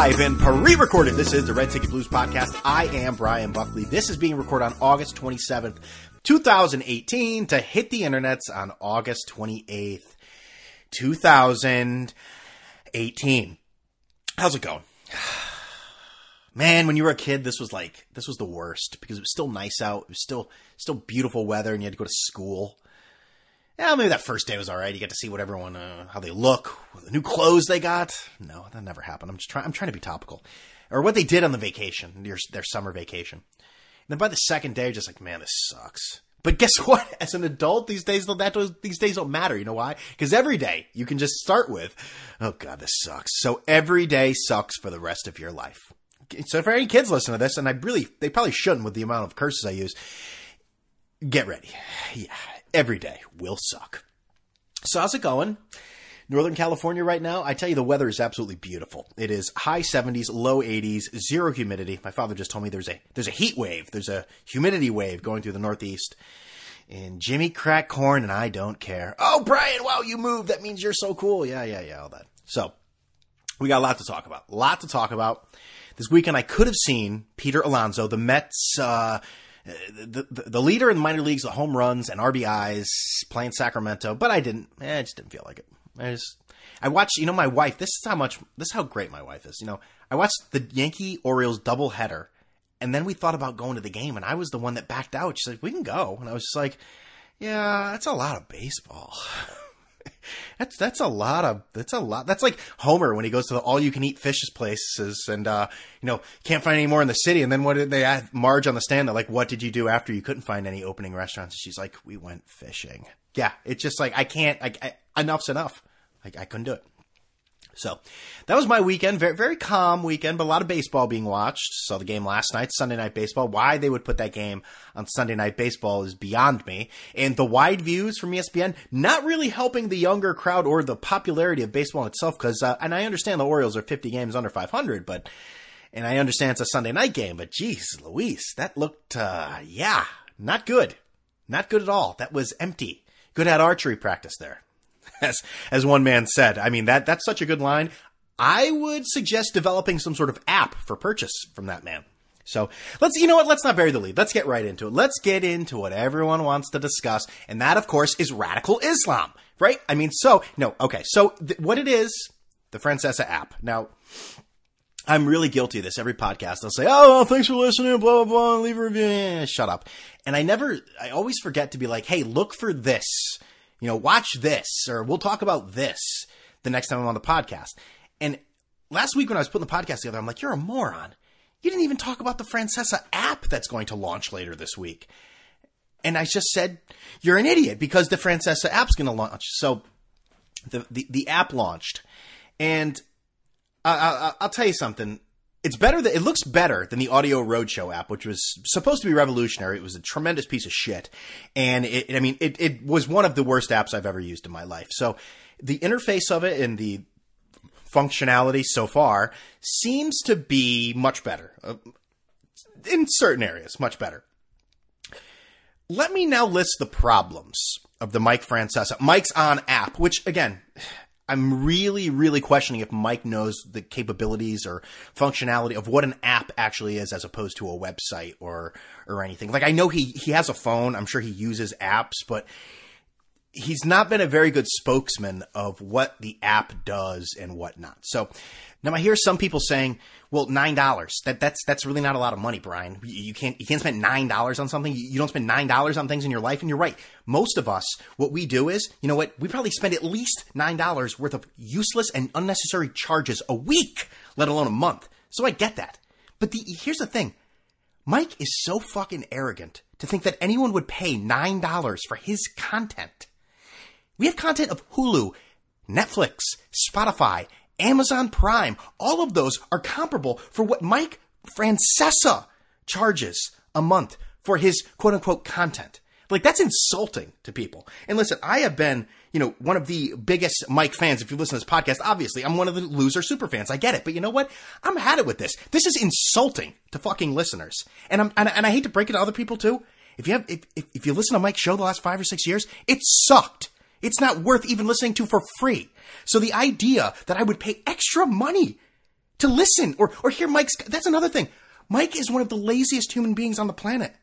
live and pre-recorded. This is the Red Ticket Blues podcast. I am Brian Buckley. This is being recorded on August 27th, 2018 to hit the internets on August 28th, 2018. How's it going? Man, when you were a kid, this was like this was the worst because it was still nice out. It was still still beautiful weather, and you had to go to school. Yeah, maybe that first day was all right. You get to see what everyone, uh, how they look, the new clothes they got. No, that never happened. I'm just trying. I'm trying to be topical, or what they did on the vacation, their, their summer vacation. And then by the second day, just like, man, this sucks. But guess what? As an adult, these days that these days don't matter. You know why? Because every day you can just start with, "Oh God, this sucks." So every day sucks for the rest of your life. So for any kids listening to this, and I really, they probably shouldn't with the amount of curses I use. Get ready. Yeah, every day will suck. So how's it going? Northern California right now, I tell you, the weather is absolutely beautiful. It is high 70s, low 80s, zero humidity. My father just told me there's a there's a heat wave, there's a humidity wave going through the Northeast. And Jimmy crack corn, and I don't care. Oh, Brian, wow, you moved. That means you're so cool. Yeah, yeah, yeah, all that. So we got a lot to talk about. A lot to talk about. This weekend, I could have seen Peter Alonso, the Mets. Uh, the, the, leader in the minor leagues, the home runs and RBIs, playing Sacramento, but I didn't. Eh, I just didn't feel like it. I just I watched. You know, my wife. This is how much. This is how great my wife is. You know, I watched the Yankee Orioles double header, and then we thought about going to the game, and I was the one that backed out. She's like, "We can go," and I was just like, "Yeah, that's a lot of baseball." that's that's a lot of that's a lot. That's like Homer when he goes to the all you can eat fishes places and uh, you know can't find any more in the city. And then what did they add Marge on the stand? They're like, "What did you do after you couldn't find any opening restaurants?" She's like, "We went fishing." Yeah, it's just like I can't. I, I enough's enough. Like I couldn't do it. So that was my weekend. Very, very calm weekend, but a lot of baseball being watched. Saw the game last night, Sunday Night Baseball. Why they would put that game on Sunday Night Baseball is beyond me. And the wide views from ESPN not really helping the younger crowd or the popularity of baseball itself. Because, uh, and I understand the Orioles are 50 games under 500, but, and I understand it's a Sunday night game, but geez, Luis, that looked, uh, yeah, not good. Not good at all. That was empty. Good at archery practice there as as one man said. I mean that that's such a good line. I would suggest developing some sort of app for purchase from that man. So let's, you know what? Let's not bury the lead. Let's get right into it. Let's get into what everyone wants to discuss. And that, of course, is radical Islam, right? I mean, so, no, okay. So th- what it is, the Francesa app. Now, I'm really guilty of this. Every podcast, I'll say, "Oh, well, thanks for listening." Blah blah blah. Leave a review. Eh, shut up. And I never, I always forget to be like, "Hey, look for this." You know, watch this or we'll talk about this the next time I'm on the podcast. And last week when I was putting the podcast together, I'm like, you're a moron. You didn't even talk about the Francesa app that's going to launch later this week. And I just said, you're an idiot because the Francesa app's going to launch. So the, the, the app launched and I, I, I'll tell you something it's better that it looks better than the Audio Roadshow app, which was supposed to be revolutionary. It was a tremendous piece of shit, and it, I mean, it, it was one of the worst apps I've ever used in my life. So the interface of it and the functionality so far seems to be much better uh, in certain areas, much better. Let me now list the problems of the Mike Francesa Mike's on app, which again I'm really, really questioning if Mike knows the capabilities or functionality of what an app actually is as opposed to a website or, or anything. Like I know he, he has a phone. I'm sure he uses apps, but he's not been a very good spokesman of what the app does and whatnot. So now I hear some people saying, well, nine dollars. That that's that's really not a lot of money, Brian. You can't you can't spend nine dollars on something. You don't spend nine dollars on things in your life. And you're right. Most of us, what we do is, you know what? We probably spend at least nine dollars worth of useless and unnecessary charges a week, let alone a month. So I get that. But the, here's the thing. Mike is so fucking arrogant to think that anyone would pay nine dollars for his content. We have content of Hulu, Netflix, Spotify, Amazon Prime. All of those are comparable for what Mike Francesa charges a month for his quote unquote content. Like that's insulting to people. And listen, I have been, you know, one of the biggest Mike fans. If you listen to this podcast, obviously I'm one of the loser super fans. I get it. But you know what? I'm had it with this. This is insulting to fucking listeners. And I'm, and, and I hate to break it to other people too. If you have, if, if, if you listen to Mike's show the last five or six years, it sucked. It's not worth even listening to for free. So the idea that I would pay extra money to listen or, or hear Mike's. That's another thing. Mike is one of the laziest human beings on the planet.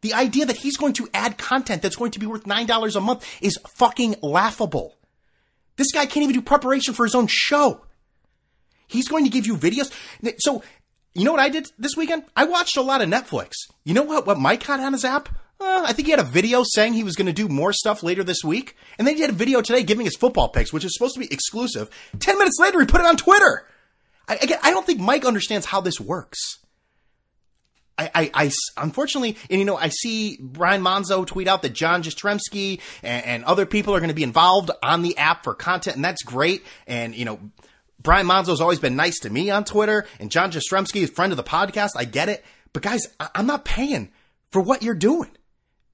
The idea that he's going to add content that's going to be worth $9 a month is fucking laughable. This guy can't even do preparation for his own show. He's going to give you videos. So, you know what I did this weekend? I watched a lot of Netflix. You know what, what Mike had on his app? Uh, I think he had a video saying he was going to do more stuff later this week. And then he had a video today giving his football picks, which is supposed to be exclusive. Ten minutes later, he put it on Twitter. I, again, I don't think Mike understands how this works. I, I, I, unfortunately, and you know, I see Brian Monzo tweet out that John Jastremski and, and other people are going to be involved on the app for content, and that's great. And you know, Brian Monzo's always been nice to me on Twitter, and John Jastremski is friend of the podcast. I get it, but guys, I, I'm not paying for what you're doing.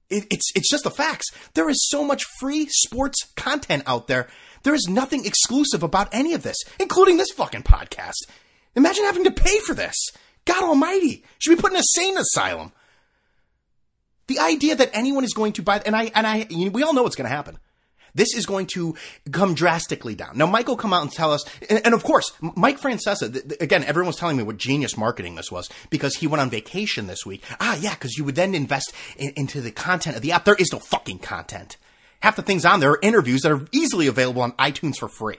It, it's it's just the facts. There is so much free sports content out there. There is nothing exclusive about any of this, including this fucking podcast. Imagine having to pay for this. God Almighty, should be put in a sane asylum. The idea that anyone is going to buy, and I and I, we all know what's going to happen. This is going to come drastically down. Now, Mike will come out and tell us, and, and of course, Mike Francesa, th- th- again, everyone was telling me what genius marketing this was because he went on vacation this week. Ah, yeah, because you would then invest in, into the content of the app. There is no fucking content. Half the things on there are interviews that are easily available on iTunes for free.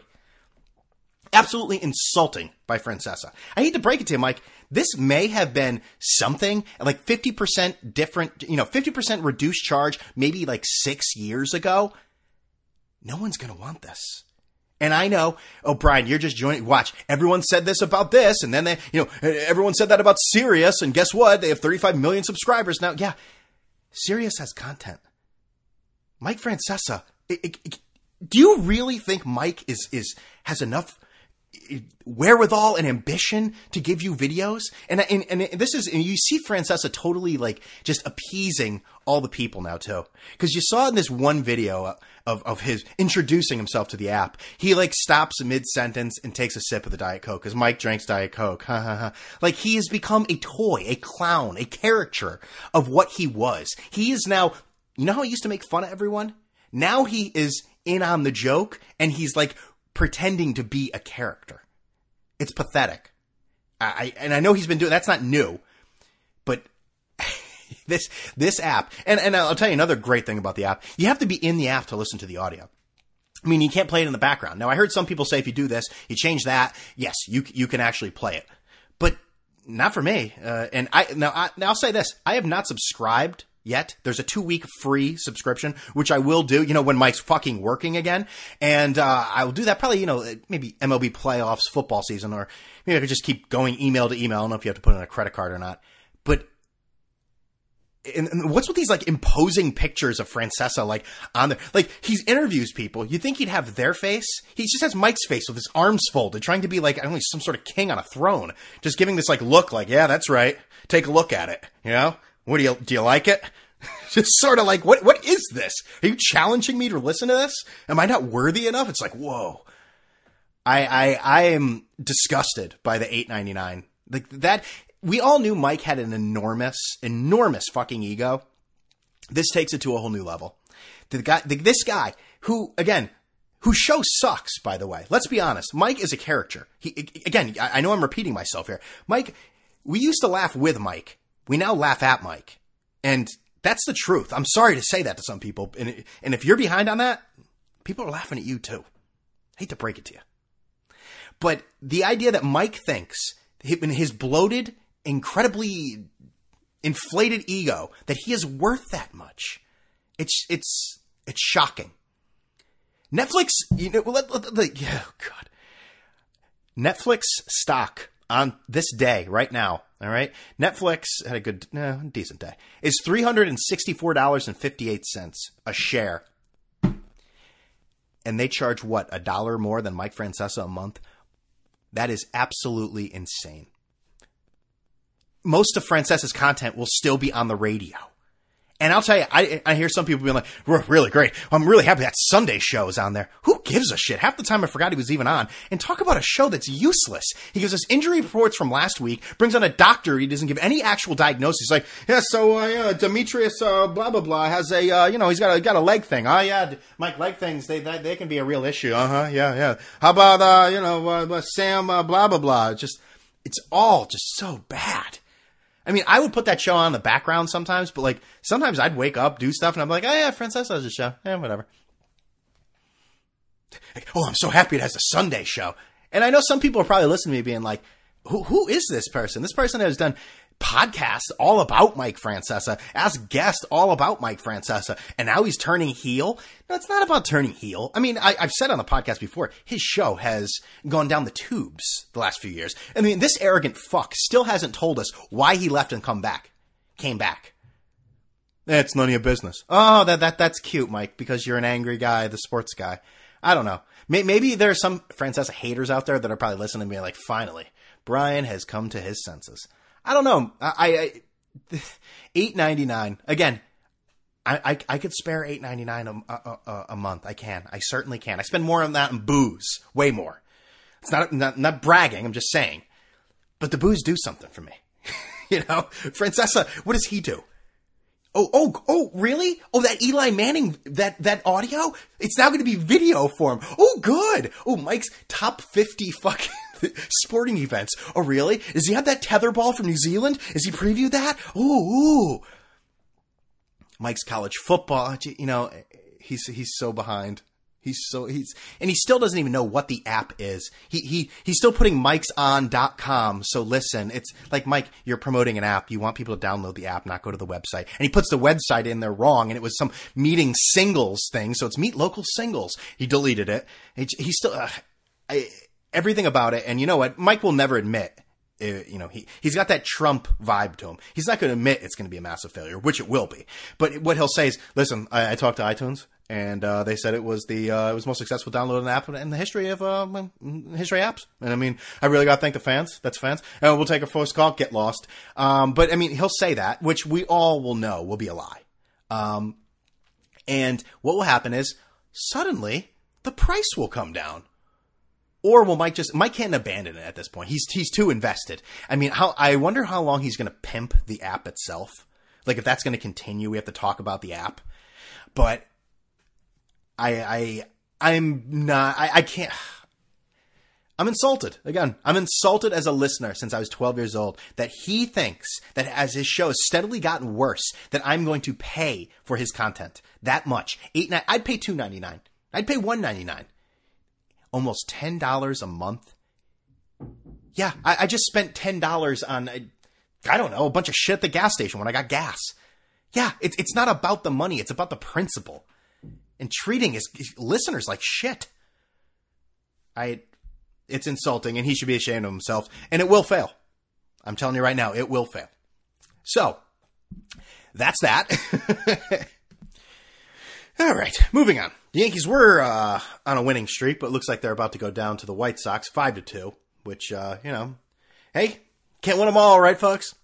Absolutely insulting by Francesa. I hate to break it to you, Mike. This may have been something like 50% different, you know, 50% reduced charge maybe like six years ago no one's going to want this. And I know, oh, Brian, you're just joining. Watch, everyone said this about this, and then they, you know, everyone said that about Sirius, and guess what? They have 35 million subscribers now. Yeah, Sirius has content. Mike Francesa, it, it, it, do you really think Mike is is has enough wherewithal and ambition to give you videos. And, and, and this is, and you see Francesa totally like just appeasing all the people now too. Cause you saw in this one video of, of his introducing himself to the app, he like stops mid sentence and takes a sip of the Diet Coke cause Mike drinks Diet Coke. like he has become a toy, a clown, a caricature of what he was. He is now, you know how he used to make fun of everyone? Now he is in on the joke and he's like pretending to be a character. It's pathetic. I, and I know he's been doing that's not new, but this this app and and I'll tell you another great thing about the app. You have to be in the app to listen to the audio. I mean, you can't play it in the background. Now, I heard some people say if you do this, you change that. Yes, you you can actually play it, but not for me. Uh, and I now I, now I'll say this: I have not subscribed yet. There's a two week free subscription, which I will do, you know, when Mike's fucking working again. And, uh, I will do that probably, you know, maybe MLB playoffs, football season, or maybe I could just keep going email to email. I don't know if you have to put in a credit card or not, but and, and, what's with these like imposing pictures of Francesa like on there? Like he's interviews people. You think he'd have their face? He just has Mike's face with his arms folded, trying to be like I don't know, some sort of king on a throne, just giving this like look, like yeah, that's right. Take a look at it. You know, what do you do? You like it? Just sort of like, what? What is this? Are you challenging me to listen to this? Am I not worthy enough? It's like, whoa. I I I am disgusted by the eight ninety nine. Like that. We all knew Mike had an enormous, enormous fucking ego. This takes it to a whole new level. The guy, the, this guy, who again, whose show sucks, by the way. Let's be honest. Mike is a character. He again, I know I'm repeating myself here. Mike, we used to laugh with Mike we now laugh at Mike. And that's the truth. I'm sorry to say that to some people. And, and if you're behind on that, people are laughing at you too. I hate to break it to you. But the idea that Mike thinks in his bloated, incredibly inflated ego that he is worth that much. It's it's it's shocking. Netflix, you know, let, let, let, oh god. Netflix stock on this day right now all right. Netflix had a good, no, decent day. Is $364.58 a share. And they charge what, a dollar more than Mike Francesa a month? That is absolutely insane. Most of Francesa's content will still be on the radio. And I'll tell you, I, I hear some people being like, We're really great. I'm really happy that Sunday show is on there. Who gives a shit? Half the time I forgot he was even on. And talk about a show that's useless. He gives us injury reports from last week, brings on a doctor. He doesn't give any actual diagnosis. He's like, yeah, so, uh, yeah, Demetrius, uh, blah, blah, blah, has a, uh, you know, he's got a, got a leg thing. Oh, yeah, Mike, leg things, they, they, they can be a real issue. Uh huh, yeah, yeah. How about, uh, you know, uh, Sam, uh, blah, blah, blah. Just, it's all just so bad. I mean, I would put that show on the background sometimes, but like sometimes I'd wake up, do stuff, and I'm like, oh yeah, Francesa has a show. Yeah, whatever. Oh, I'm so happy it has a Sunday show. And I know some people are probably listening to me being like, who, who is this person? This person has done podcasts all about Mike Francesa, as guest all about Mike Francesa, and now he's turning heel. No, it's not about turning heel. I mean, I, have said on the podcast before, his show has gone down the tubes the last few years. I mean, this arrogant fuck still hasn't told us why he left and come back, came back. It's none of your business. Oh, that that that's cute, Mike, because you're an angry guy, the sports guy. I don't know. Maybe there are some Francesa haters out there that are probably listening to me like, finally, Brian has come to his senses. I don't know. I, I eight ninety nine again. I, I, I could spare eight ninety nine a, a, a month. I can. I certainly can. I spend more on that in booze, way more. It's not not, not bragging. I'm just saying. But the booze do something for me. you know, Francesa. What does he do? Oh, oh, oh, really? Oh, that Eli Manning, that, that audio? It's now going to be video form. Oh, good. Oh, Mike's top 50 fucking sporting events. Oh, really? Does he have that tetherball from New Zealand? Is he preview that? Ooh, ooh. Mike's college football, you know, he's, he's so behind. He's so he's and he still doesn't even know what the app is. He he he's still putting mikeson.com. So listen, it's like Mike, you're promoting an app. You want people to download the app, not go to the website. And he puts the website in there wrong and it was some meeting singles thing. So it's meet local singles. He deleted it. He, he still uh, I, everything about it. And you know what? Mike will never admit uh, you know, he, he's got that Trump vibe to him. He's not going to admit it's going to be a massive failure, which it will be. But what he'll say is, listen, I, I talked to iTunes and uh, they said it was the uh, it was the most successful downloaded app in the history of uh, history apps. And I mean, I really got to thank the fans. That's fans. And we'll take a first call. Get lost. Um, but I mean, he'll say that, which we all will know will be a lie. Um, and what will happen is suddenly the price will come down. Or will Mike just Mike can't abandon it at this point. He's he's too invested. I mean, how I wonder how long he's going to pimp the app itself. Like if that's going to continue, we have to talk about the app. But I, I, I'm not, I, I can't, I'm insulted. Again, I'm insulted as a listener since I was 12 years old that he thinks that as his show has steadily gotten worse, that I'm going to pay for his content that much. Eight, nine, I'd pay 2.99. I'd pay 1.99. Almost $10 a month. Yeah, I, I just spent $10 on, uh, I don't know, a bunch of shit at the gas station when I got gas. Yeah, it's, it's not about the money. It's about the principle and treating his listeners like shit. I, it's insulting, and he should be ashamed of himself, and it will fail. I'm telling you right now, it will fail. So, that's that. All right, moving on. The Yankees were uh, on a winning streak, but looks like they're about to go down to the White Sox, five to two. Which, uh, you know, hey, can't win them all, right, folks?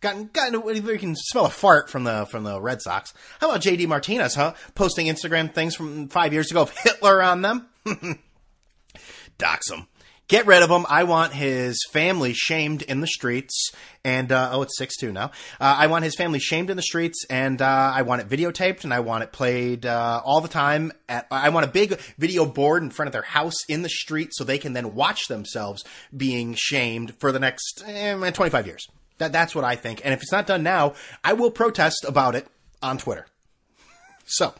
Gotten, gotten, we can smell a fart from the from the Red Sox. How about JD Martinez, huh? Posting Instagram things from five years ago of Hitler on them. Dox him. Get rid of him. I want his family shamed in the streets. And, uh, oh, it's 6 2 now. Uh, I want his family shamed in the streets, and uh, I want it videotaped, and I want it played uh, all the time. At, I want a big video board in front of their house in the street so they can then watch themselves being shamed for the next eh, 25 years. That that's what I think. And if it's not done now, I will protest about it on Twitter. So,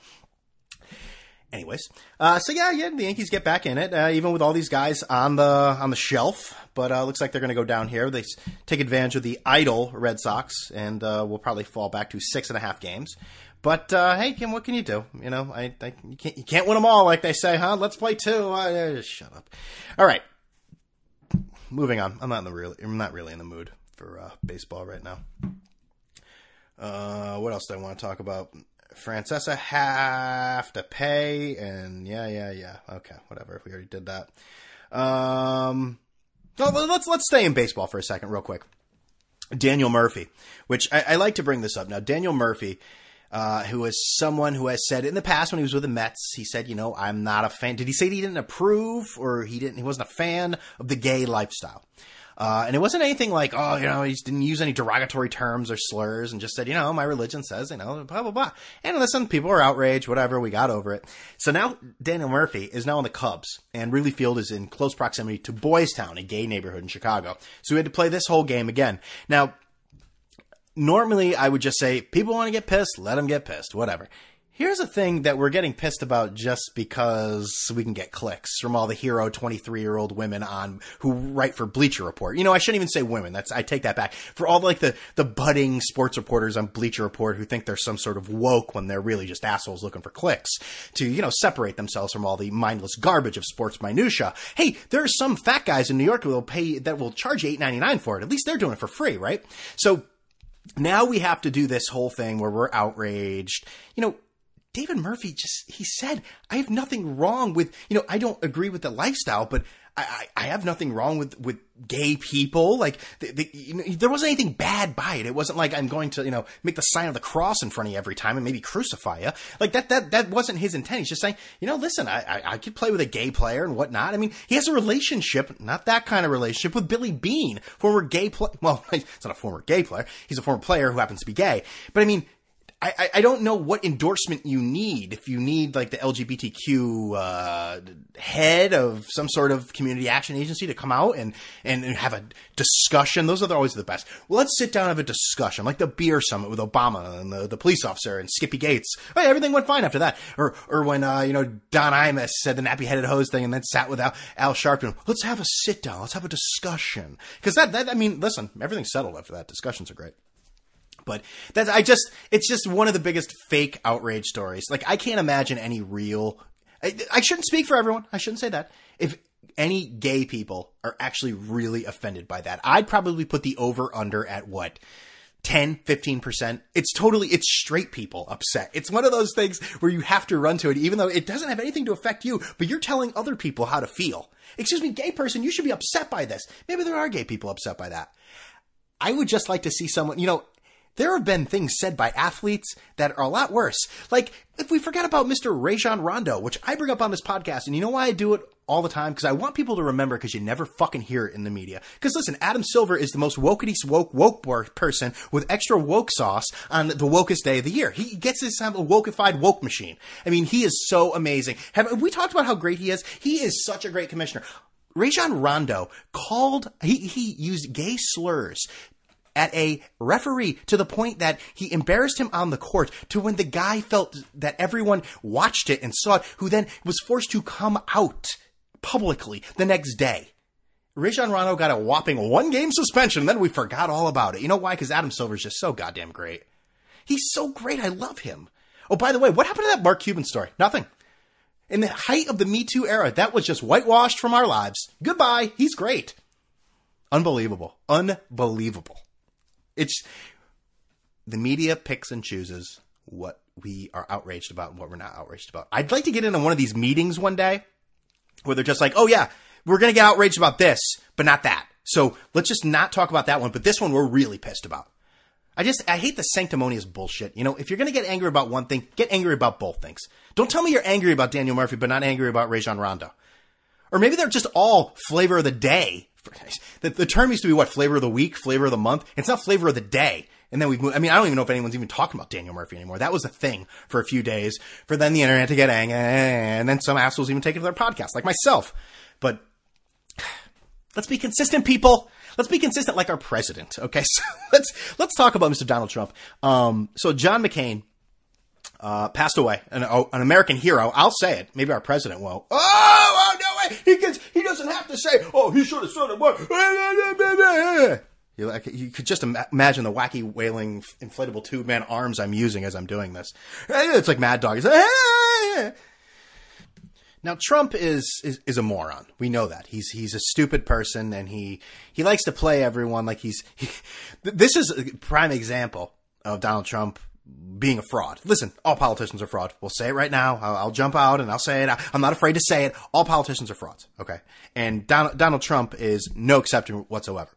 anyways, uh, so yeah, yeah, the Yankees get back in it, uh, even with all these guys on the on the shelf. But uh, looks like they're going to go down here. They take advantage of the idle Red Sox, and uh, will probably fall back to six and a half games. But uh, hey, Kim, what can you do? You know, I, I, you can't you can't win them all, like they say, huh? Let's play two. Uh, shut up. All right, moving on. I'm not in the real. I'm not really in the mood for baseball right now. What else do I want to talk about? Francesa have to pay, and yeah, yeah, yeah. Okay, whatever. We already did that. Um, well, let's let's stay in baseball for a second, real quick. Daniel Murphy, which I, I like to bring this up now. Daniel Murphy, uh, who is someone who has said in the past when he was with the Mets, he said, you know, I'm not a fan. Did he say he didn't approve or he didn't? He wasn't a fan of the gay lifestyle. Uh, and it wasn't anything like, oh, you know, he didn't use any derogatory terms or slurs and just said, you know, my religion says, you know, blah, blah, blah. And listen, people were outraged, whatever, we got over it. So now Daniel Murphy is now on the Cubs and Wrigley Field is in close proximity to Boys Town, a gay neighborhood in Chicago. So we had to play this whole game again. Now, normally I would just say, people want to get pissed, let them get pissed, whatever. Here's a thing that we're getting pissed about just because we can get clicks from all the hero 23 year old women on who write for Bleacher Report. You know, I shouldn't even say women. That's, I take that back. For all like the, the budding sports reporters on Bleacher Report who think they're some sort of woke when they're really just assholes looking for clicks to, you know, separate themselves from all the mindless garbage of sports minutia. Hey, there are some fat guys in New York who will pay, that will charge $8.99 for it. At least they're doing it for free, right? So, now we have to do this whole thing where we're outraged. You know, David Murphy just, he said, I have nothing wrong with, you know, I don't agree with the lifestyle, but I, I, have nothing wrong with, with gay people. Like, the, the, you know, there wasn't anything bad by it. It wasn't like I'm going to, you know, make the sign of the cross in front of you every time and maybe crucify you. Like that, that, that wasn't his intent. He's just saying, you know, listen, I, I, I could play with a gay player and whatnot. I mean, he has a relationship, not that kind of relationship with Billy Bean, former gay player. Well, it's not a former gay player. He's a former player who happens to be gay. But I mean, I, I don't know what endorsement you need. If you need like the LGBTQ uh, head of some sort of community action agency to come out and, and, have a discussion, those are always the best. Well, let's sit down and have a discussion, like the beer summit with Obama and the, the police officer and Skippy Gates. Hey, everything went fine after that. Or or when uh, you know Don Imus said the nappy headed hose thing and then sat with Al, Al Sharpton. Let's have a sit down. Let's have a discussion because that that I mean, listen, everything's settled after that. Discussions are great. But that's I just it's just one of the biggest fake outrage stories. Like I can't imagine any real. I, I shouldn't speak for everyone. I shouldn't say that. If any gay people are actually really offended by that, I'd probably put the over under at what 10, 15%. It's totally, it's straight people upset. It's one of those things where you have to run to it, even though it doesn't have anything to affect you, but you're telling other people how to feel. Excuse me, gay person, you should be upset by this. Maybe there are gay people upset by that. I would just like to see someone, you know, there have been things said by athletes that are a lot worse. Like, if we forget about Mr. Rajon Rondo, which I bring up on this podcast, and you know why I do it all the time? Because I want people to remember because you never fucking hear it in the media. Because listen, Adam Silver is the most wokety woke woke person with extra woke sauce on the wokest day of the year. He gets his a wokeified woke machine. I mean, he is so amazing. Have we talked about how great he is? He is such a great commissioner. Rajon Rondo called, he, he used gay slurs at a referee to the point that he embarrassed him on the court to when the guy felt that everyone watched it and saw it, who then was forced to come out publicly the next day. Rajon Rondo got a whopping one game suspension, then we forgot all about it. You know why? Because Adam Silver's just so goddamn great. He's so great. I love him. Oh, by the way, what happened to that Mark Cuban story? Nothing. In the height of the Me Too era, that was just whitewashed from our lives. Goodbye. He's great. Unbelievable. Unbelievable it's the media picks and chooses what we are outraged about and what we're not outraged about. I'd like to get into one of these meetings one day where they're just like, oh yeah, we're going to get outraged about this, but not that. So let's just not talk about that one, but this one we're really pissed about. I just, I hate the sanctimonious bullshit. You know, if you're going to get angry about one thing, get angry about both things. Don't tell me you're angry about Daniel Murphy, but not angry about Rajon Rondo. Or maybe they're just all flavor of the day the, the term used to be what flavor of the week, flavor of the month. It's not flavor of the day. And then we've moved. I mean, I don't even know if anyone's even talking about Daniel Murphy anymore. That was a thing for a few days for then the internet to get angry and then some assholes even take it to their podcast, like myself. But let's be consistent, people. Let's be consistent like our president. Okay. So let's, let's talk about Mr. Donald Trump. Um, so John McCain, uh, passed away, an, oh, an American hero. I'll say it. Maybe our president won't. Oh, oh no He gets, he doesn't have to say, "Oh, he should have said it more." You, like, you could just imagine the wacky wailing inflatable tube man arms I'm using as I'm doing this. It's like Mad Dog. Like, Now Trump is, is is a moron. We know that. He's he's a stupid person and he he likes to play everyone like he's he, this is a prime example of Donald Trump being a fraud. Listen, all politicians are fraud. We'll say it right now. I'll, I'll jump out and I'll say it. I'm not afraid to say it. All politicians are frauds. Okay. And Donald, Donald Trump is no exception whatsoever.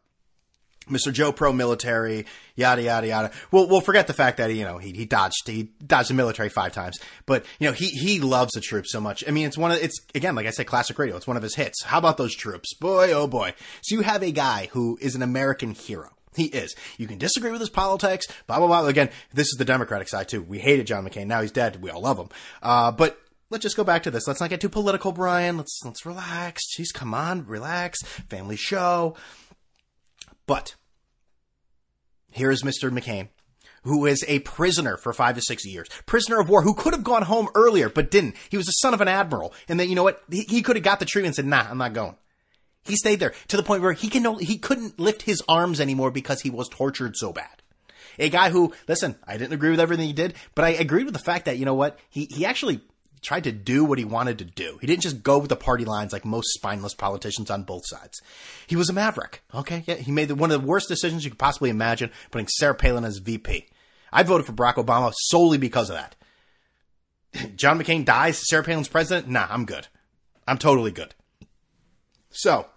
Mr. Joe Pro military, yada yada yada. We'll we'll forget the fact that you know he he dodged he dodged the military five times, but you know he he loves the troops so much. I mean, it's one of it's again like I said, classic radio. It's one of his hits. How about those troops, boy oh boy. So you have a guy who is an American hero. He is. You can disagree with his politics, blah blah blah. Again, this is the Democratic side too. We hated John McCain. Now he's dead. We all love him. Uh, but let's just go back to this. Let's not get too political, Brian. Let's let's relax. Jeez, come on, relax. Family show. But here is Mr. McCain, who is a prisoner for five to six years, prisoner of war, who could have gone home earlier but didn't. He was the son of an admiral, and then you know what? He, he could have got the treatment and said, "Nah, I'm not going." He stayed there to the point where he can no, he couldn't lift his arms anymore because he was tortured so bad. A guy who, listen, I didn't agree with everything he did, but I agreed with the fact that you know what? He he actually tried to do what he wanted to do. He didn't just go with the party lines like most spineless politicians on both sides. He was a maverick. Okay, yeah, he made the, one of the worst decisions you could possibly imagine, putting Sarah Palin as VP. I voted for Barack Obama solely because of that. John McCain dies, Sarah Palin's president. Nah, I'm good. I'm totally good. So,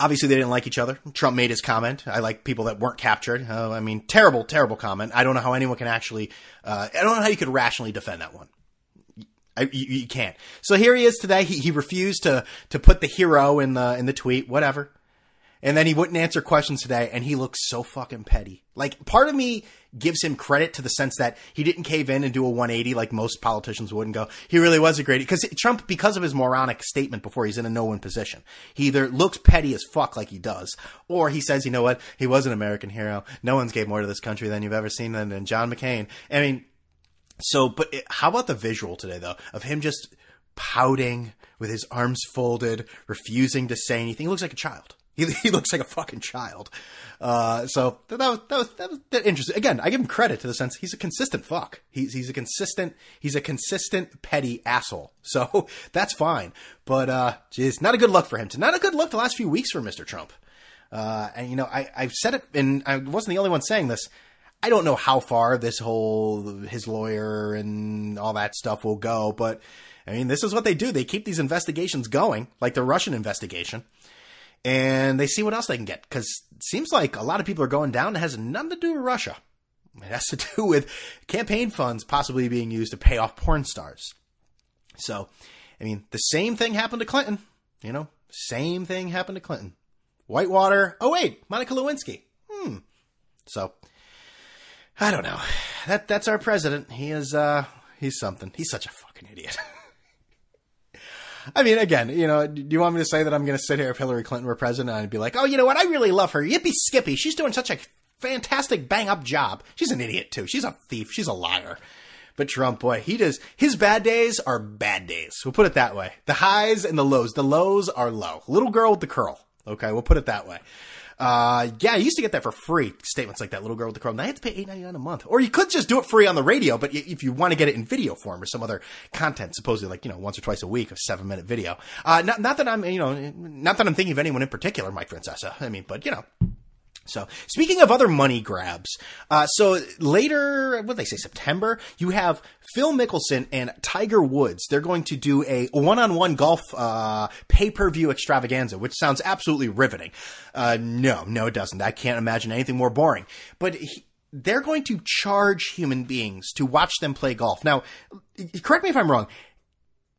obviously they didn't like each other. Trump made his comment. I like people that weren't captured. Uh, I mean, terrible, terrible comment. I don't know how anyone can actually. Uh, I don't know how you could rationally defend that one. I, you, you, can't. So here he is today. He, he refused to to put the hero in the in the tweet. Whatever. And then he wouldn't answer questions today, and he looks so fucking petty. Like, part of me gives him credit to the sense that he didn't cave in and do a 180 like most politicians would and go, he really was a great, because Trump, because of his moronic statement before he's in a no-win position, he either looks petty as fuck like he does, or he says, you know what, he was an American hero. No one's gave more to this country than you've ever seen than, John McCain. I mean, so, but how about the visual today though, of him just pouting with his arms folded, refusing to say anything? He looks like a child. He, he looks like a fucking child. Uh, so that was, that was, that was interesting. Again, I give him credit to the sense he's a consistent fuck. He's, he's a consistent, he's a consistent petty asshole. So that's fine. But, uh, geez, not a good look for him. Not a good look the last few weeks for Mr. Trump. Uh, and you know, I, I've said it and I wasn't the only one saying this. I don't know how far this whole, his lawyer and all that stuff will go, but I mean, this is what they do. They keep these investigations going, like the Russian investigation and they see what else they can get because it seems like a lot of people are going down. It has nothing to do with Russia. It has to do with campaign funds possibly being used to pay off porn stars. So, I mean, the same thing happened to Clinton. You know, same thing happened to Clinton. Whitewater. Oh wait, Monica Lewinsky. Hmm. So, I don't know. That that's our president. He is uh he's something. He's such a fucking idiot. I mean, again, you know, do you want me to say that I'm going to sit here if Hillary Clinton were president and I'd be like, oh, you know what? I really love her. Yippee Skippy. She's doing such a fantastic bang up job. She's an idiot too. She's a thief. She's a liar. But Trump, boy, he does, his bad days are bad days. We'll put it that way. The highs and the lows. The lows are low. Little girl with the curl. Okay. We'll put it that way. Uh, yeah, I used to get that for free. Statements like that, little girl with the crow. Now I have to pay eight ninety nine a month, or you could just do it free on the radio. But if you want to get it in video form or some other content, supposedly like you know once or twice a week, a seven minute video. Uh, not not that I'm you know not that I'm thinking of anyone in particular, Mike Francesa. I mean, but you know. So, speaking of other money grabs, uh, so later, what did they say, September, you have Phil Mickelson and Tiger Woods. They're going to do a one-on-one golf uh, pay-per-view extravaganza, which sounds absolutely riveting. Uh, no, no, it doesn't. I can't imagine anything more boring. But he, they're going to charge human beings to watch them play golf. Now, correct me if I'm wrong.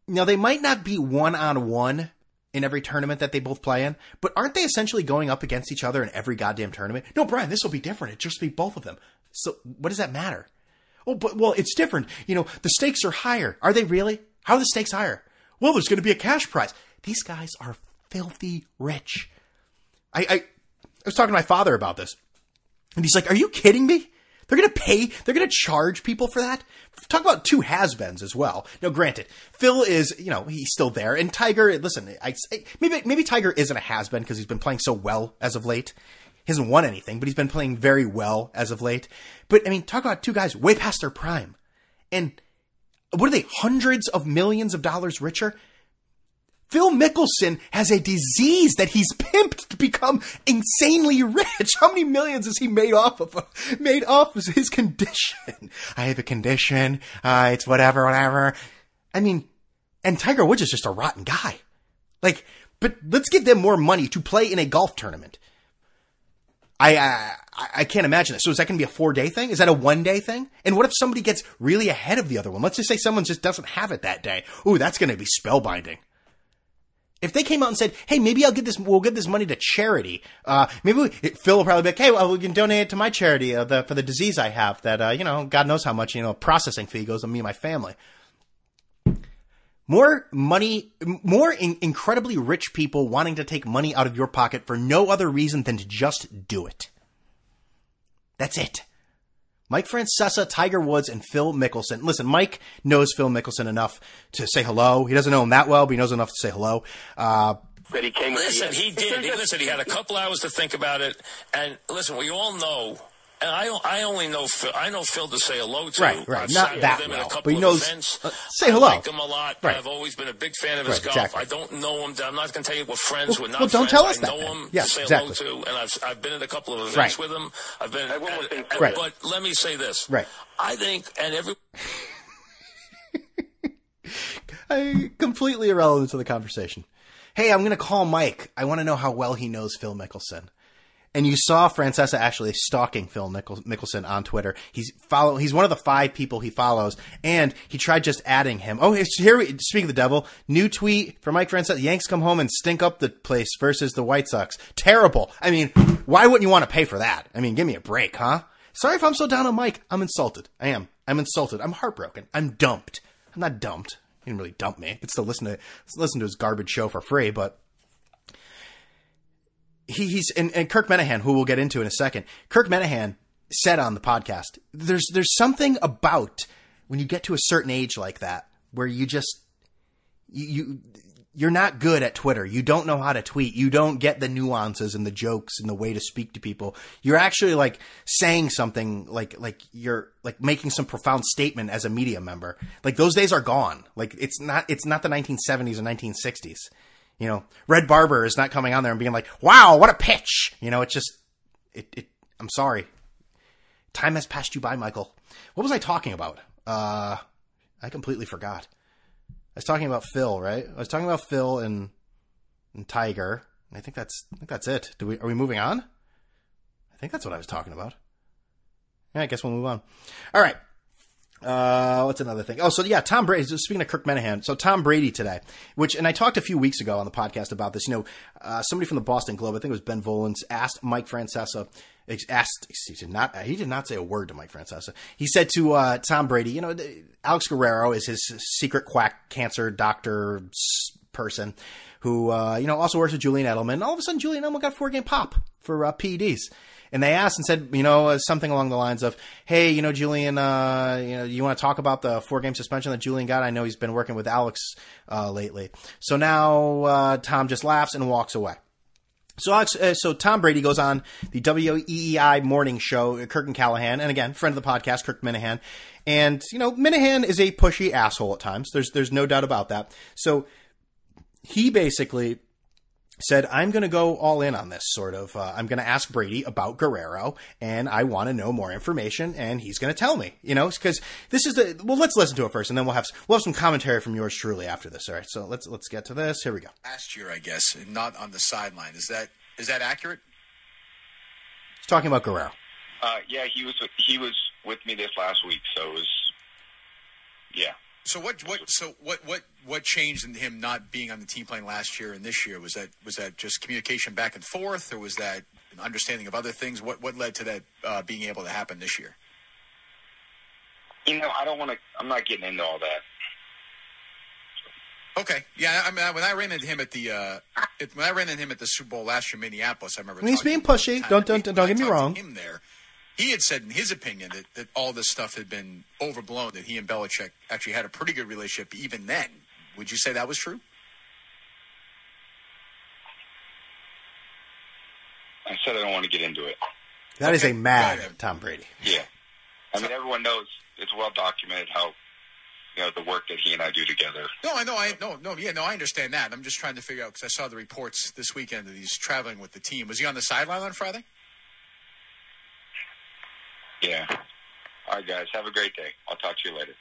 Now, they might not be one-on-one in every tournament that they both play in, but aren't they essentially going up against each other in every goddamn tournament? No, Brian, this will be different. It just be both of them. So what does that matter? Oh, but well, it's different. You know, the stakes are higher. Are they really? How are the stakes higher? Well, there's going to be a cash prize. These guys are filthy rich. I, I, I was talking to my father about this, and he's like, "Are you kidding me? They're going to pay, they're going to charge people for that. Talk about two has-beens as well. Now, granted, Phil is, you know, he's still there. And Tiger, listen, I, maybe, maybe Tiger isn't a has-been because he's been playing so well as of late. He hasn't won anything, but he's been playing very well as of late. But, I mean, talk about two guys way past their prime. And what are they, hundreds of millions of dollars richer? Phil Mickelson has a disease that he's pimped to become insanely rich. How many millions has he made off of? Made off of his condition. I have a condition. Uh, it's whatever, whatever. I mean, and Tiger Woods is just a rotten guy. Like, but let's give them more money to play in a golf tournament. I, I I can't imagine it. So is that going to be a four day thing? Is that a one day thing? And what if somebody gets really ahead of the other one? Let's just say someone just doesn't have it that day. Ooh, that's going to be spellbinding. If they came out and said, "Hey, maybe I'll get this, we'll give this money to charity," uh, maybe we, Phil will probably be like, "Hey, well, we can donate it to my charity uh, the, for the disease I have that, uh, you know, God knows how much, you know, processing fee goes on me and my family." More money, more in- incredibly rich people wanting to take money out of your pocket for no other reason than to just do it. That's it. Mike Francesa, Tiger Woods, and Phil Mickelson. Listen, Mike knows Phil Mickelson enough to say hello. He doesn't know him that well, but he knows enough to say hello. Uh, that he came. Listen, he did. Listen, he had a couple hours to think about it, and listen, we all know. And I, I only know Phil. I know Phil to say hello to. Right, right. I've Not sat with that him well, but he knows- events. uh, say hello. I like him a lot. Right. I've always been a big fan of his Right, golf. exactly. I don't know him. I'm not going to tell you we're friends. Well- we're not well, don't friends. tell us I that know then. him Yeah, to say exactly. hello to, and I've I've been at a couple of events Right. with him. I've been. I have one more and- thing. and- Right. But let me say this. Right. I think, and every I, completely irrelevant to the conversation. Hey, I'm going to call Mike. I want to know how well he knows Phil Mickelson. And you saw Francesa actually stalking Phil Mickels- Mickelson on Twitter. He's follow. He's one of the five people he follows, and he tried just adding him. Oh, here. We, speak of the devil. New tweet from Mike Francesa: Yanks come home and stink up the place versus the White Sox. Terrible. I mean, why wouldn't you want to pay for that? I mean, give me a break, huh? Sorry if I'm so down on Mike. I'm insulted. I am. I'm insulted. I'm heartbroken. I'm dumped. I'm not dumped. He didn't really dump me. I could still listen to listen to his garbage show for free, but he, he's and, and Kirk Minihane, who we'll get into in a second. Kirk Minihane said on the podcast, "There's there's something about when you get to a certain age like that where you just you, you you're not good at Twitter. You don't know how to tweet. You don't get the nuances and the jokes and the way to speak to people. You're actually like saying something like like you're like making some profound statement as a media member. Like those days are gone. Like it's not it's not the 1970s and 1960s. You know, Red Barber is not coming on there and being like, "Wow, what a pitch!" You know, it's just, it. it I'm sorry, time has passed you by, Michael. What was I talking about? Uh, I completely forgot. I was talking about Phil, right? I was talking about Phil and and Tiger. I think that's I think that's it. Do we are we moving on? I think that's what I was talking about. Yeah, I guess we'll move on. All right. Uh, what's another thing? Oh, so yeah, Tom Brady. Speaking of Kirk Minihane, so Tom Brady today, which, and I talked a few weeks ago on the podcast about this. You know, uh, somebody from the Boston Globe, I think it was Ben Volans, asked Mike Francesa, asked, excuse me, not, he did not say a word to Mike Francesa. He said to uh, Tom Brady, you know, Alex Guerrero is his secret quack cancer doctor person who, uh, you know, also works with Julian Edelman. All of a sudden, Julian Edelman got four game pop for uh, PEDs. And they asked and said, you know, uh, something along the lines of, "Hey, you know, Julian, uh, you know, you want to talk about the four game suspension that Julian got? I know he's been working with Alex uh, lately." So now uh, Tom just laughs and walks away. So, Alex, uh, so Tom Brady goes on the WEEI morning show, uh, Kirk and Callahan, and again, friend of the podcast, Kirk Minihane. And, you know, Minihane is a pushy asshole at times. There's, there's no doubt about that. So he basically said, I'm going to go all in on this sort of. Uh, I'm going to ask Brady about Guerrero and I want to know more information and he's going to tell me, you know, because this is the, well, let's listen to it first and then we'll have, we'll have some commentary from yours truly after this. All right. So let's, let's get to this. Here we go. last year, I guess, and not on the sideline. Is that is that accurate? He's talking about Guerrero. Uh, yeah, he was he was with me this last week, so it was yeah. So what what so what what what changed in him not being on the team playing last year and this year? Was that was that just communication back and forth, or was that an understanding of other things? What what led to that uh, being able to happen this year? You know, I don't want to. I'm not getting into all that. Okay, yeah. I mean, when I ran into him at the uh, when I ran into him at the Super Bowl last year in Minneapolis, I remember And he's being pushy. at the time. Don't- don't- don't get me talked to wrong. Him there, he had said in his opinion that, that all this stuff had been overblown. That he and Belichick actually had a pretty good relationship even then. Would you say that was true? I said I don't want to get into it. That is Okay, a mad go. Tom Brady. Yeah, I mean everyone knows it's well documented how you know the work that he and I do together. No, I know. I no, no, yeah, no. I understand that. I'm just trying to figure out because I saw the reports this weekend that he's traveling with the team. Was he on the sideline on Friday? Yeah. All right, guys. Have a great day. I'll talk to you later.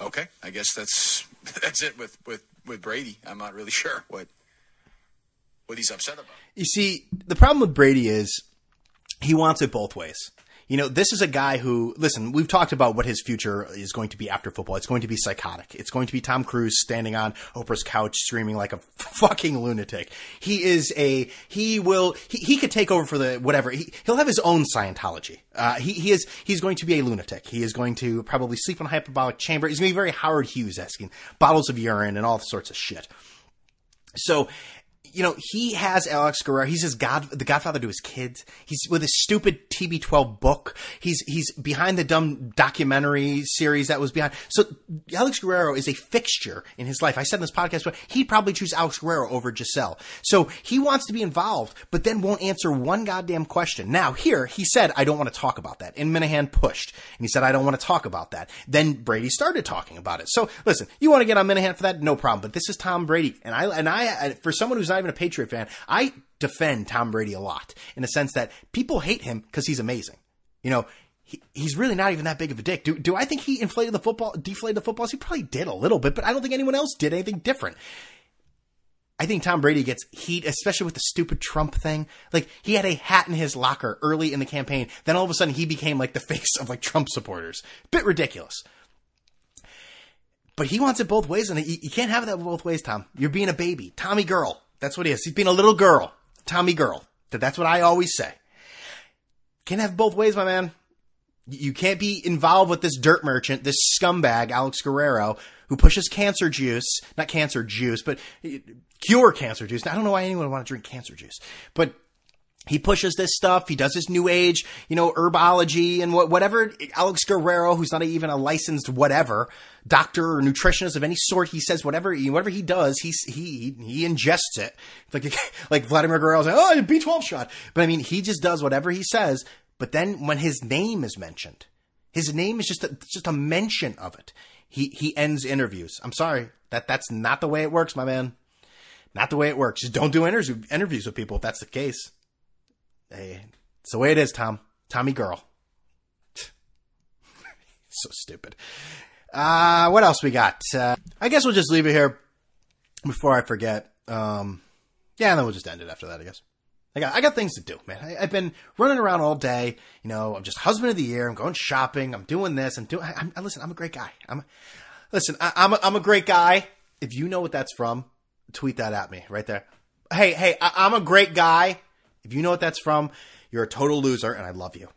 Okay, I guess that's that's it with with with Brady. I'm not really sure what what he's upset about. You see, the problem with Brady is he wants it both ways. You know, this is a guy who, listen, we've talked about what his future is going to be after football. It's going to be psychotic. It's going to be Tom Cruise standing on Oprah's couch screaming like a fucking lunatic. He is a, he will, he, he could take over for the, whatever. He, he'll have his own Scientology. Uh, he, he is, he's going to be a lunatic. He is going to probably sleep in a hyperbolic chamber. He's going to be very Howard Hughes asking bottles of urine and all sorts of shit. So, you know, he has Alex Guerrero. He's his god, the godfather to his kids. He's with his stupid TB12 book. He's, he's behind the dumb documentary series that was behind. So Alex Guerrero is a fixture in his life. I said in this podcast, but he'd probably choose Alex Guerrero over Gisele. So he wants to be involved, but then won't answer one goddamn question. Now here, he said, I don't want to talk about that. And Minihane pushed and he said, I don't want to talk about that. Then Brady started talking about it. So listen, you want to get on Minihane for that? No problem. But this is Tom Brady. And I, and I, for someone who's not even a Patriot fan, I defend Tom Brady a lot in the sense that people hate him because he's amazing. You know, he, he's really not even that big of a dick. Do, do I think he inflated the football, deflated the footballs? He probably did a little bit, but I don't think anyone else did anything different. I think Tom Brady gets heat, especially with the stupid Trump thing. Like he had a hat in his locker early in the campaign, then all of a sudden he became like the face of like Trump supporters. Bit ridiculous. But he wants it both ways, and you, you can't have that both ways, Tom. You're being a baby, Tommy girl. That's what he is. He's being a little girl, Tommy girl. That's what I always say. Can't have both ways, my man. You can't be involved with this dirt merchant, this scumbag, Alex Guerrero, who pushes cancer juice, not cancer juice, but cure cancer juice. I don't know why anyone would want to drink cancer juice, but he pushes this stuff. He does his new age, you know, herbology and whatever. Alex Guerrero, who's not even a licensed whatever doctor or nutritionist of any sort, he says whatever whatever he does, he he he ingests it like like Vladimir Guerrero's like, oh, B twelve shot. But I mean, he just does whatever he says. But then when his name is mentioned, his name is just a, just a mention of it. He he ends interviews. I'm sorry that that's not the way it works, my man. Not the way it works. Just don't do interviews with people if that's the case. Hey, it's the way it is, Tom. Tommy girl. so stupid. Uh, what else we got? Uh, I guess we'll just leave it here before I forget. Um, yeah, and then we'll just end it after that, I guess. I got, I got things to do, man. I, have been running around all day. You know, I'm just husband of the year. I'm going shopping. I'm doing this. I'm doing, I, I, listen, I'm a great guy. I'm, listen, I, I'm, a, I'm a great guy. If you know what that's from, tweet that at me right there. Hey, hey, I, I'm a great guy. If you know what that's from, you're a total loser, and I love you.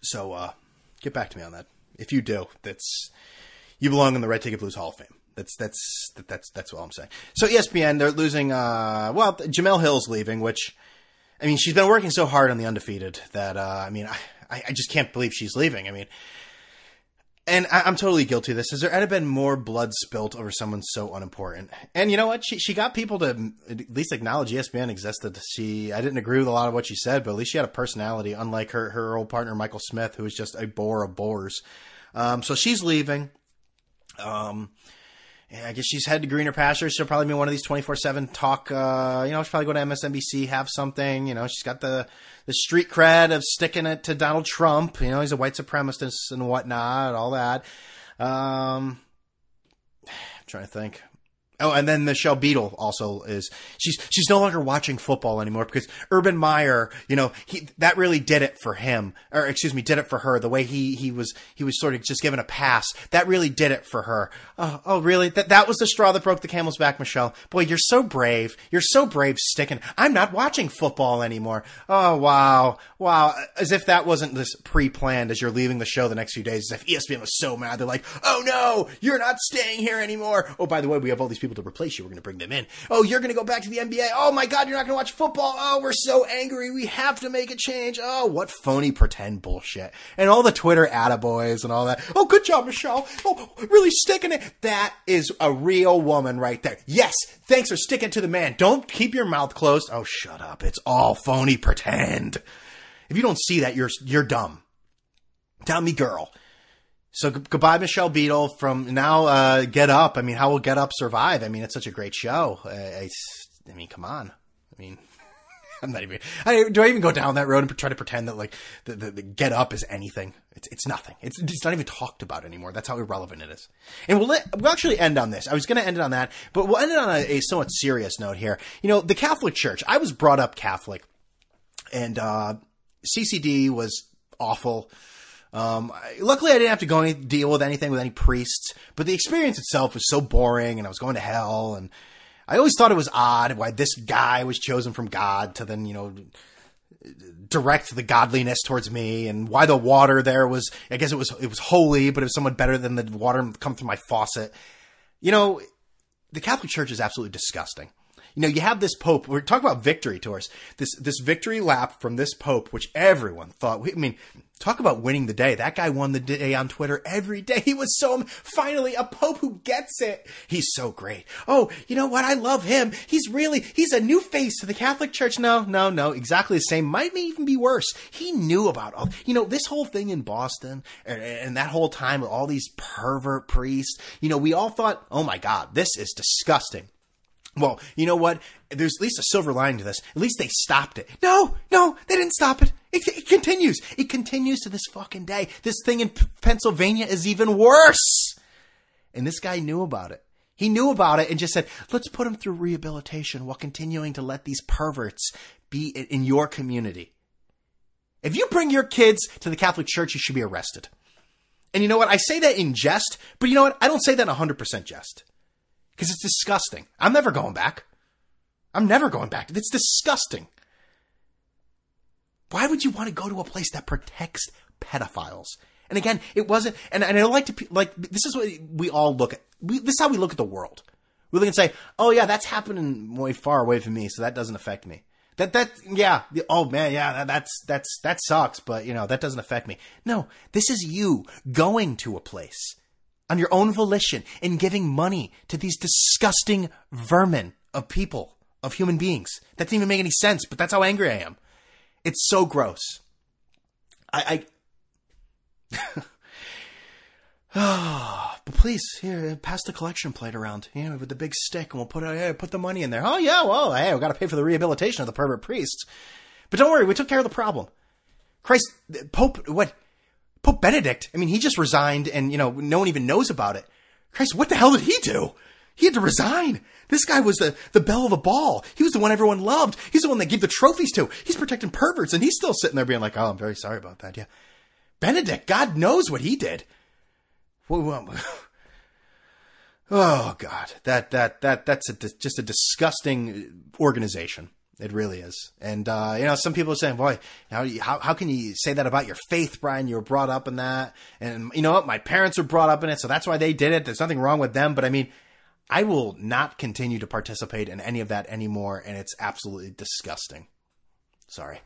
So uh, get back to me on that. If you do, that's you belong in the Red Ticket Blues Hall of Fame. That's that's that's that's all I'm saying. So ESPN, they're losing. Uh, well, Jemele Hill's leaving, which I mean, she's been working so hard on the undefeated that uh, I mean, I I just can't believe she's leaving. I mean, and I, am totally guilty of this. Has there ever been more blood spilt over someone so unimportant? And you know what? She she got people to at least acknowledge ESPN existed. She I didn't agree with a lot of what she said, but at least she had a personality, unlike her her old partner Michael Smith, who was just a bore of bores. Um, so she's leaving. Um, yeah, I guess she's headed to greener pastures. She'll probably be one of these twenty four seven talk. Uh, you know, she'll probably go to MSNBC, have something. You know, she's got the the street cred of sticking it to Donald Trump. You know, he's a white supremacist and whatnot, all that. Um, I'm trying to think. Oh, and then Michelle Beadle also is she's she's no longer watching football anymore because Urban Meyer, you know, he that really did it for him, or excuse me, did it for her. The way he he was he was sort of just given a pass. That really did it for her. Oh, oh really? That that was the straw that broke the camel's back, Michelle. Boy, you're so brave. You're so brave sticking. I'm not watching football anymore. Oh wow, wow. As if that wasn't this pre-planned. As you're leaving the show the next few days, as if ESPN was so mad. They're like, oh no, you're not staying here anymore. Oh, by the way, we have all these people people to replace you. We're going to bring them in. Oh, you're going to go back to the NBA. Oh my God, you're not going to watch football. Oh, we're so angry. We have to make a change. Oh, what phony pretend bullshit. And all the Twitter attaboys and all that. Oh, good job, Michelle. Oh, really sticking it. That is a real woman right there. Yes. Thanks for sticking to the man. Don't keep your mouth closed. Oh, shut up. It's all phony pretend. If you don't see that, you're, you're dumb. Tell me, girl. So g- goodbye, Michelle Beadle. From now, uh, Get Up. I mean, how will Get Up survive? I mean, it's such a great show. I, I, I mean, come on. I mean, I'm not even. I, do I even go down that road and try to pretend that like the, the, the get up is anything? It's it's nothing. It's it's not even talked about anymore. That's how irrelevant it is. And we'll let, we'll actually end on this. I was going to end it on that, but we'll end it on a, a somewhat serious note here. You know, the Catholic Church. I was brought up Catholic, and uh, CCD was awful. Um, luckily, I didn't have to go any, deal with anything with any priests, but the experience itself was so boring, and I was going to hell. And I always thought it was odd why this guy was chosen from God to then, you know, direct the godliness towards me, and why the water there was. I guess it was it was holy, but it was somewhat better than the water come through my faucet. You know, the Catholic Church is absolutely disgusting. You know, you have this Pope. We're talking about victory tours. This this victory lap from this Pope, which everyone thought. I mean, talk about winning the day. That guy won the day on Twitter every day. He was so finally a Pope who gets it. He's so great. Oh, you know what? I love him. He's really he's a new face to the Catholic Church. No, no, no. Exactly the same. Might even be worse. He knew about all. You know, this whole thing in Boston and, and that whole time with all these pervert priests. You know, we all thought, oh my God, this is disgusting. Well, you know what? There's at least a silver lining to this. At least they stopped it. No, no, they didn't stop it. It, it continues. It continues to this fucking day. This thing in P- Pennsylvania is even worse. And this guy knew about it. He knew about it and just said, let's put him through rehabilitation while continuing to let these perverts be in in your community. If you bring your kids to the Catholic Church, you should be arrested. And you know what? I say that in jest, but you know what? I don't say that in 100% jest because it's disgusting. I'm never going back. I'm never going back. It's disgusting. Why would you want to go to a place that protects pedophiles? And again, it wasn't. And, and I like to like this is what we all look at. We, this is how we look at the world. We look and say, "Oh yeah, that's happening way far away from me, so that doesn't affect me." That that yeah. Oh man, yeah. That, that's that's that sucks, but you know that doesn't affect me. No, this is you going to a place on your own volition in giving money to these disgusting vermin of people, of human beings. That doesn't even make any sense, but that's how angry I am. It's so gross. I, I but please, here, pass the collection plate around, you know, with the big stick, and we'll put, uh, put the money in there. Oh yeah, well, hey, we got to pay for the rehabilitation of the pervert priests. But don't worry, we took care of the problem. Christ, Pope, what? Pope Benedict, I mean, he just resigned and, you know, no one even knows about it. Christ, what the hell did he do? He had to resign. This guy was the, the belle of the ball. He was the one everyone loved. He's the one they give the trophies to. He's protecting perverts and he's still sitting there being like, oh, I'm very sorry about that. Yeah. Benedict, God knows what he did. Oh God, that that that that's a, just a disgusting organization. It really is. And uh, you know, some people are saying, "Boy, how how how can you say that about your faith, Brian? You were brought up in that, and you know what? My parents were brought up in it, so that's why they did it. There's nothing wrong with them." But I mean, I will not continue to participate in any of that anymore, and it's absolutely disgusting. Sorry.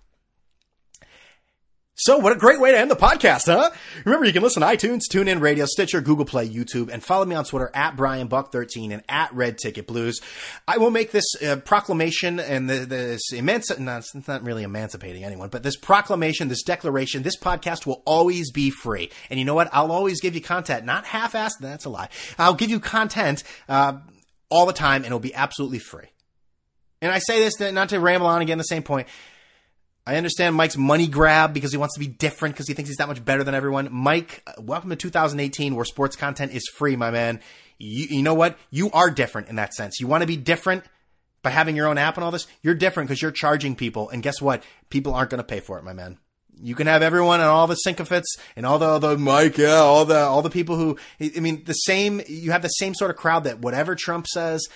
So, what a great way to end the podcast, huh? Remember, you can listen to iTunes, TuneIn Radio, Stitcher, Google Play, YouTube, and follow me on Twitter at BrianBuck13 and at Red Ticket Blues. I will make this uh, proclamation and the, this emanci- no, it's not really emancipating anyone, but this proclamation, this declaration, this podcast will always be free. And you know what? I'll always give you content, not half-assed. That's a lie. I'll give you content uh, all the time, and it'll be absolutely free. And I say this not to ramble on again, the same point. I understand Mike's money grab because he wants to be different because he thinks he's that much better than everyone. Mike, uh, welcome to 2018 where sports content is free, my man. You, you know what? You are different in that sense. You want to be different by having your own app and all this. You're different because you're charging people. And guess what? People aren't going to pay for it, my man. You can have everyone and all the sycophants and all the, the Mike, yeah, all the, all the people who, I mean, the same, you have the same sort of crowd that whatever Trump says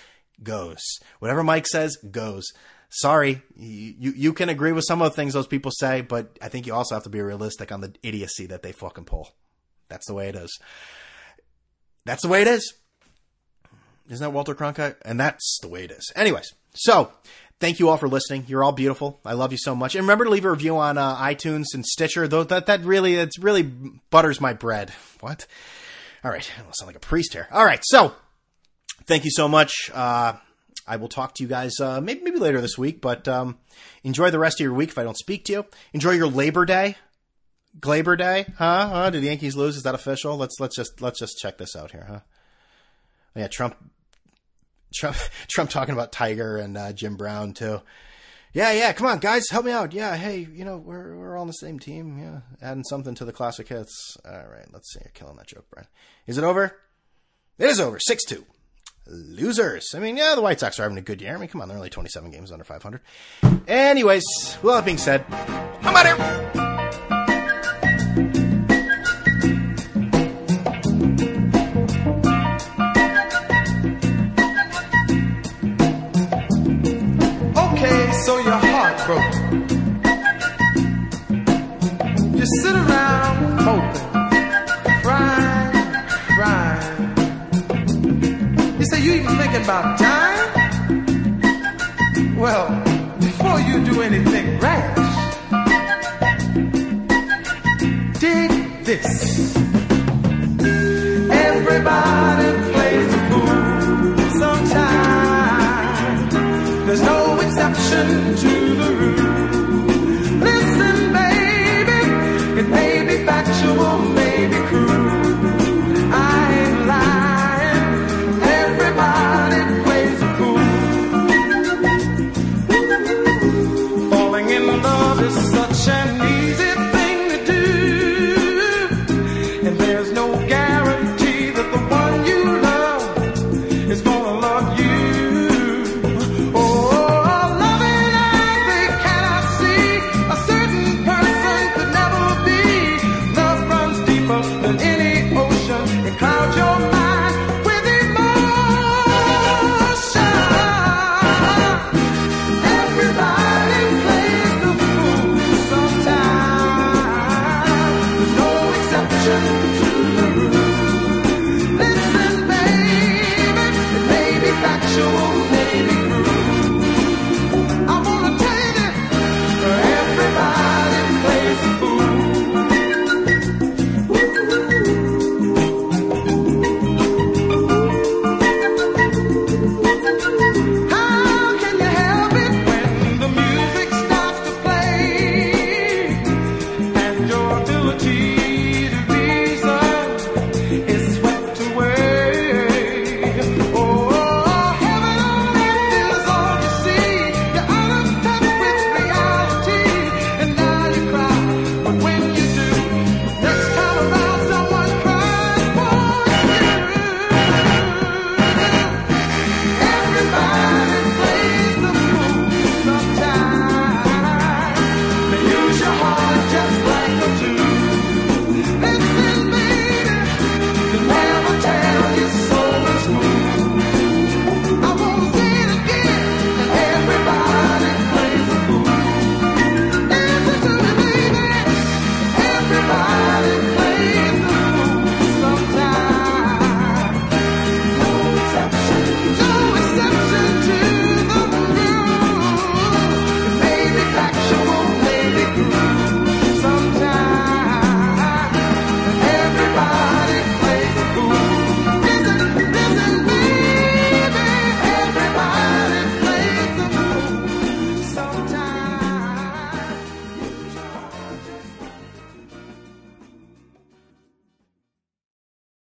goes. Whatever Mike says goes sorry, you, you can agree with some of the things those people say, but I think you also have to be realistic on the idiocy that they fucking pull. That's the way it is. That's the way it is. Isn't that Walter Cronkite? And that's the way it is. Anyways, so thank you all for listening. You're all beautiful. I love you so much. And remember to leave a review on uh, iTunes and Stitcher. Though that that really it's really butters my bread. What? All right, I sound like a priest here. All right, so thank you so much. Uh, I will talk to you guys uh, maybe maybe later this week, but um, enjoy the rest of your week. If I don't speak to you, enjoy your Labor Day. Glaber Day, huh? huh? Did the Yankees lose? Is that official? Let's let's just let's just check this out here, huh? Yeah, Trump, Trump, Trump talking about Tiger and uh, Jim Brown too. Yeah, yeah. Come on, guys, help me out. Yeah, hey, you know we're we're all on the same team. Yeah, adding something to the classic hits. All right, let's see. You're killing that joke, Brian. Is it over? It is over. Six two. Losers. I mean, yeah, the White Sox are having a good year. I mean, come on, they're only 27 games under 500. Anyways, with that being said, I'm out here. Okay, so you're heartbroken. You sit around moping, say you even thinking about time? Well, before you do anything rash, dig this. Everybody plays the fool sometimes. There's no exception to